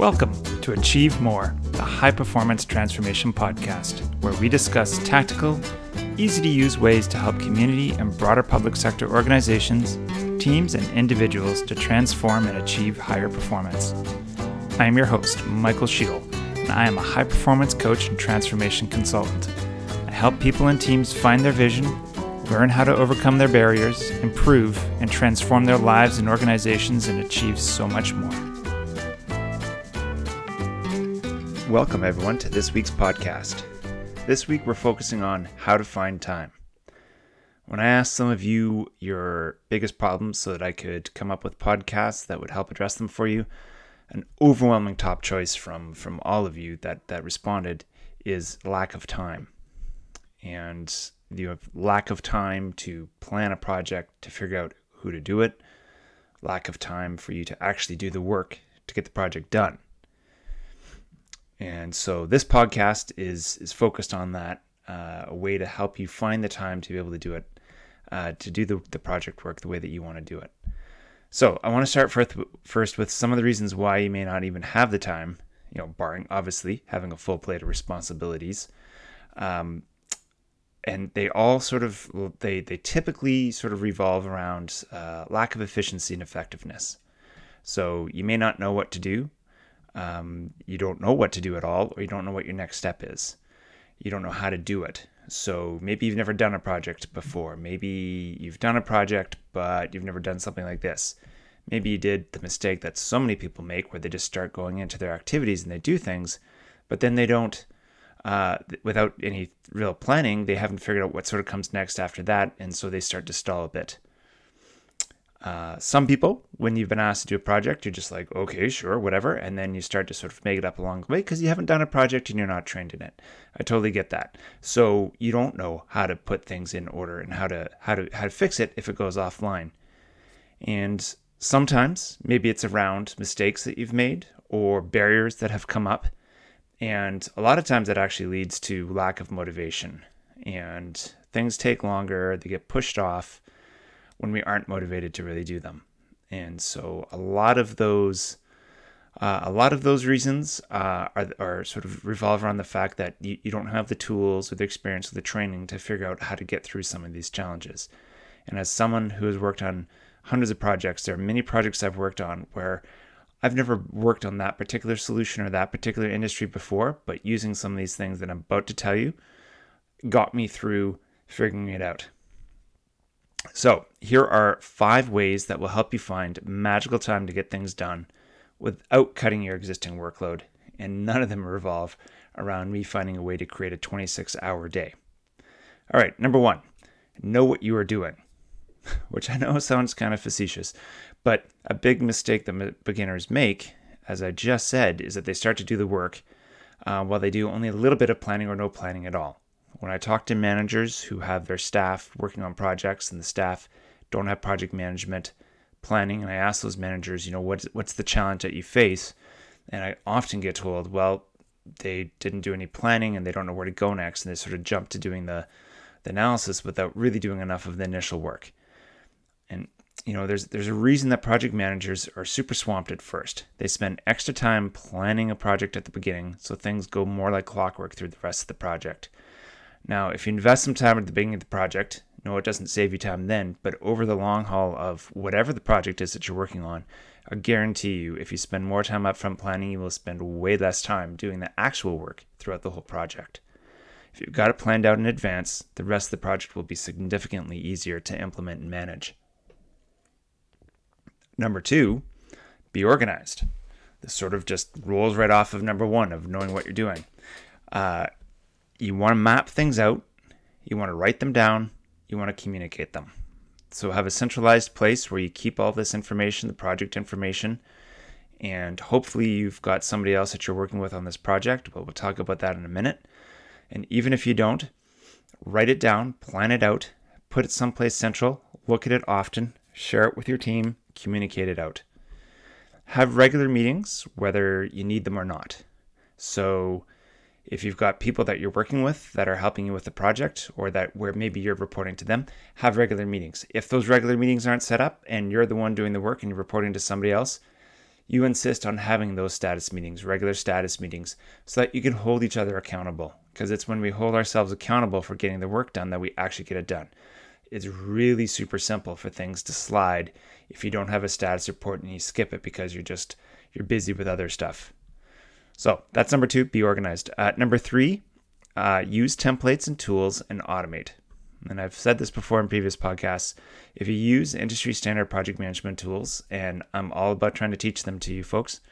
Welcome to Achieve More, the high performance transformation podcast, where we discuss tactical, easy to use ways to help community and broader public sector organizations, teams, and individuals to transform and achieve higher performance. I am your host, Michael Sheil, and I am a high performance coach and transformation consultant. I help people and teams find their vision, learn how to overcome their barriers, improve, and transform their lives and organizations and achieve so much more. Welcome, everyone, to this week's podcast. This week, we're focusing on how to find time. When I asked some of you your biggest problems so that I could come up with podcasts that would help address them for you, an overwhelming top choice from, from all of you that, that responded is lack of time. And you have lack of time to plan a project, to figure out who to do it, lack of time for you to actually do the work to get the project done. And so this podcast is is focused on that, uh, a way to help you find the time to be able to do it, uh, to do the, the project work the way that you want to do it. So I want to start first, first with some of the reasons why you may not even have the time, you know, barring obviously having a full plate of responsibilities. Um, and they all sort of they they typically sort of revolve around uh, lack of efficiency and effectiveness. So you may not know what to do um, you don't know what to do at all, or you don't know what your next step is. You don't know how to do it. So maybe you've never done a project before. Maybe you've done a project, but you've never done something like this. Maybe you did the mistake that so many people make where they just start going into their activities and they do things, but then they don't, uh, without any real planning, they haven't figured out what sort of comes next after that. And so they start to stall a bit. Uh, some people, when you've been asked to do a project, you're just like, okay, sure, whatever. And then you start to sort of make it up along the way because you haven't done a project and you're not trained in it. I totally get that. So you don't know how to put things in order and how to how to how to fix it if it goes offline. And sometimes maybe it's around mistakes that you've made or barriers that have come up. And a lot of times that actually leads to lack of motivation and things take longer, they get pushed off when we aren't motivated to really do them. And so a lot of those uh, a lot of those reasons uh, are, are sort of revolve around the fact that you, you don't have the tools or the experience or the training to figure out how to get through some of these challenges. And as someone who has worked on hundreds of projects, there are many projects I've worked on where I've never worked on that particular solution or that particular industry before, but using some of these things that I'm about to tell you got me through figuring it out. So, here are five ways that will help you find magical time to get things done without cutting your existing workload, and none of them revolve around me finding a way to create a 26 hour day. All right, number one, know what you are doing, which I know sounds kind of facetious, but a big mistake that beginners make, as I just said, is that they start to do the work uh, while they do only a little bit of planning or no planning at all. When I talk to managers who have their staff working on projects and the staff don't have project management planning, and I ask those managers, you know, what's what's the challenge that you face? And I often get told, well, they didn't do any planning and they don't know where to go next, and they sort of jump to doing the, the analysis without really doing enough of the initial work. And you know, there's there's a reason that project managers are super swamped at first. They spend extra time planning a project at the beginning, so things go more like clockwork through the rest of the project. Now, if you invest some time at the beginning of the project, no, it doesn't save you time then, but over the long haul of whatever the project is that you're working on, I guarantee you, if you spend more time upfront planning, you will spend way less time doing the actual work throughout the whole project. If you've got it planned out in advance, the rest of the project will be significantly easier to implement and manage. Number two, be organized. This sort of just rolls right off of number one of knowing what you're doing. Uh, you want to map things out, you want to write them down, you want to communicate them. So have a centralized place where you keep all this information, the project information, and hopefully you've got somebody else that you're working with on this project, but we'll talk about that in a minute. And even if you don't, write it down, plan it out, put it someplace central, look at it often, share it with your team, communicate it out. Have regular meetings, whether you need them or not. So if you've got people that you're working with that are helping you with the project or that where maybe you're reporting to them, have regular meetings. If those regular meetings aren't set up and you're the one doing the work and you're reporting to somebody else, you insist on having those status meetings, regular status meetings, so that you can hold each other accountable. Because it's when we hold ourselves accountable for getting the work done that we actually get it done. It's really super simple for things to slide if you don't have a status report and you skip it because you're just you're busy with other stuff. So that's number two. Be organized. Uh, number three, uh, use templates and tools and automate. And I've said this before in previous podcasts. If you use industry standard project management tools, and I'm all about trying to teach them to you folks,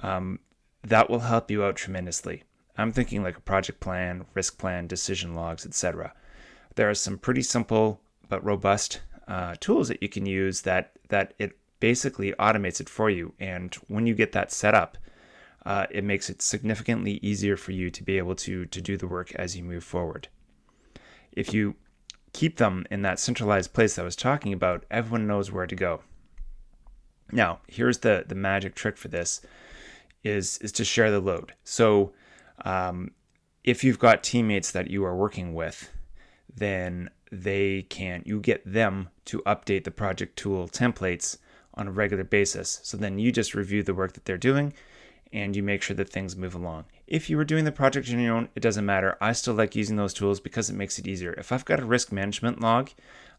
um, that will help you out tremendously. I'm thinking like a project plan, risk plan, decision logs, etc. There are some pretty simple but robust uh, tools that you can use that that it basically automates it for you. And when you get that set up, uh, it makes it significantly easier for you to be able to to do the work as you move forward. If you keep them in that centralized place I was talking about, everyone knows where to go. Now, here's the the magic trick for this is is to share the load. So, um, if you've got teammates that you are working with, then they can you get them to update the project tool templates on a regular basis. So then you just review the work that they're doing and you make sure that things move along. If you were doing the project on your own, it doesn't matter. I still like using those tools because it makes it easier. If I've got a risk management log,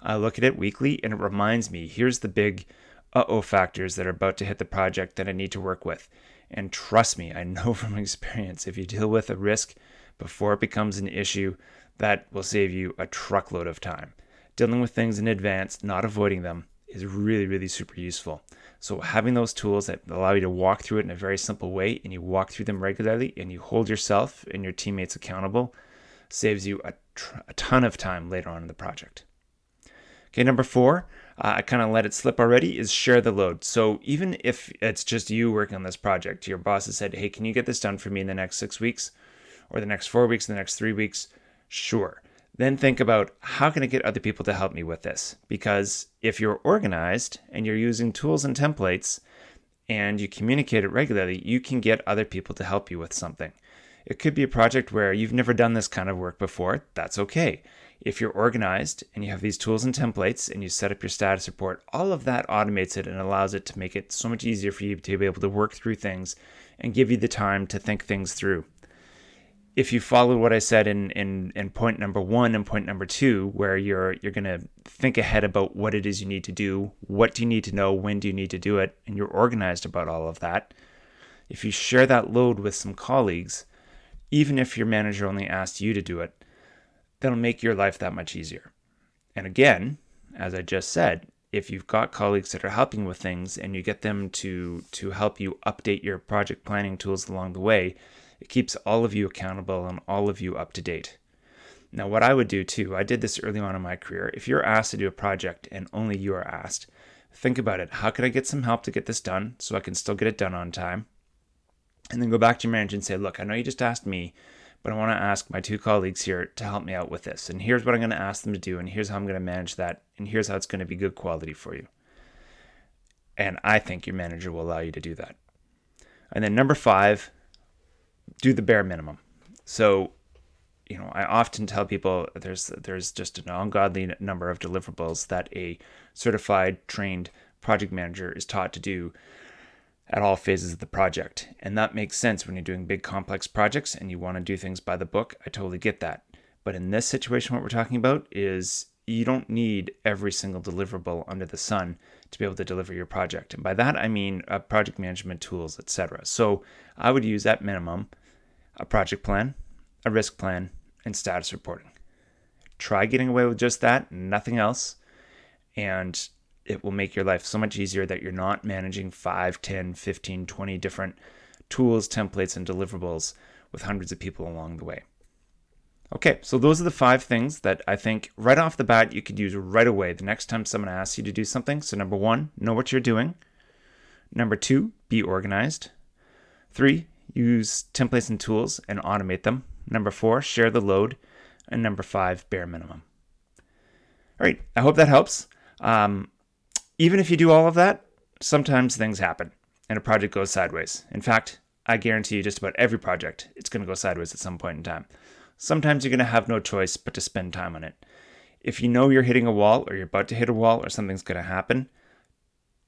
I look at it weekly and it reminds me here's the big uh oh factors that are about to hit the project that I need to work with. And trust me, I know from experience, if you deal with a risk before it becomes an issue, that will save you a truckload of time. Dealing with things in advance, not avoiding them, is really, really super useful. So having those tools that allow you to walk through it in a very simple way and you walk through them regularly and you hold yourself and your teammates accountable saves you a, tr- a ton of time later on in the project. Okay, number four, uh, I kind of let it slip already, is share the load. So even if it's just you working on this project, your boss has said, hey, can you get this done for me in the next six weeks or the next four weeks, the next three weeks? Sure. Then think about how can I get other people to help me with this? Because if you're organized and you're using tools and templates and you communicate it regularly, you can get other people to help you with something. It could be a project where you've never done this kind of work before. That's okay. If you're organized and you have these tools and templates and you set up your status report, all of that automates it and allows it to make it so much easier for you to be able to work through things and give you the time to think things through if you follow what I said in, in, in point number one and point number two, where you're you're gonna think ahead about what it is you need to do, what do you need to know, when do you need to do it, and you're organized about all of that. If you share that load with some colleagues, even if your manager only asked you to do it, that'll make your life that much easier. And again, as I just said, if you've got colleagues that are helping with things and you get them to to help you update your project planning tools along the way, it keeps all of you accountable and all of you up to date. Now, what I would do too, I did this early on in my career. If you're asked to do a project and only you are asked, think about it. How could I get some help to get this done so I can still get it done on time? And then go back to your manager and say, look, I know you just asked me, but I want to ask my two colleagues here to help me out with this. And here's what I'm going to ask them to do, and here's how I'm going to manage that, and here's how it's going to be good quality for you. And I think your manager will allow you to do that. And then number five, do the bare minimum. So, you know, I often tell people there's there's just an ungodly number of deliverables that a certified trained project manager is taught to do at all phases of the project. And that makes sense when you're doing big complex projects and you want to do things by the book. I totally get that. But in this situation what we're talking about is you don't need every single deliverable under the sun to be able to deliver your project. And by that I mean uh, project management tools, etc. So I would use at minimum a project plan, a risk plan, and status reporting. Try getting away with just that, nothing else, and it will make your life so much easier that you're not managing 5, 10, 15, 20 different tools, templates, and deliverables with hundreds of people along the way. Okay, so those are the five things that I think right off the bat you could use right away the next time someone asks you to do something. So, number one, know what you're doing. Number two, be organized. Three, use templates and tools and automate them. Number four, share the load. And number five, bare minimum. All right, I hope that helps. Um, even if you do all of that, sometimes things happen and a project goes sideways. In fact, I guarantee you just about every project, it's going to go sideways at some point in time. Sometimes you're going to have no choice but to spend time on it. If you know you're hitting a wall or you're about to hit a wall or something's going to happen,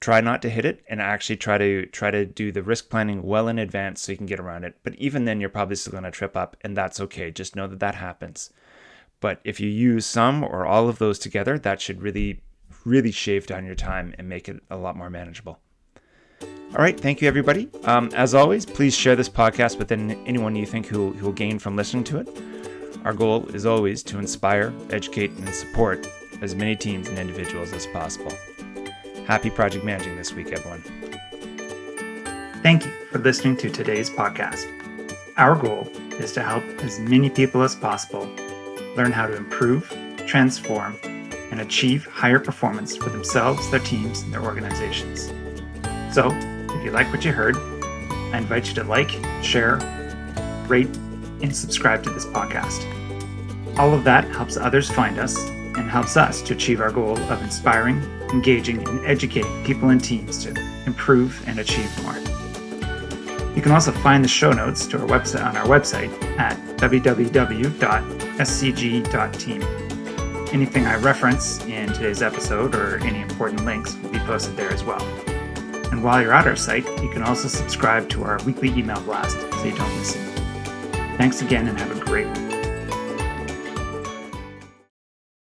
try not to hit it and actually try to try to do the risk planning well in advance so you can get around it. But even then you're probably still going to trip up and that's okay. Just know that that happens. But if you use some or all of those together that should really really shave down your time and make it a lot more manageable. All right. Thank you everybody. Um, as always please share this podcast with anyone you think who, who will gain from listening to it. Our goal is always to inspire educate and support as many teams and individuals as possible Happy project managing this week, everyone. Thank you for listening to today's podcast. Our goal is to help as many people as possible learn how to improve, transform, and achieve higher performance for themselves, their teams, and their organizations. So, if you like what you heard, I invite you to like, share, rate, and subscribe to this podcast. All of that helps others find us helps us to achieve our goal of inspiring, engaging, and educating people and teams to improve and achieve more. You can also find the show notes to our website on our website at www.scg.team. Anything I reference in today's episode or any important links will be posted there as well. And while you're at our site, you can also subscribe to our weekly email blast so you don't miss it. Thanks again and have a great week.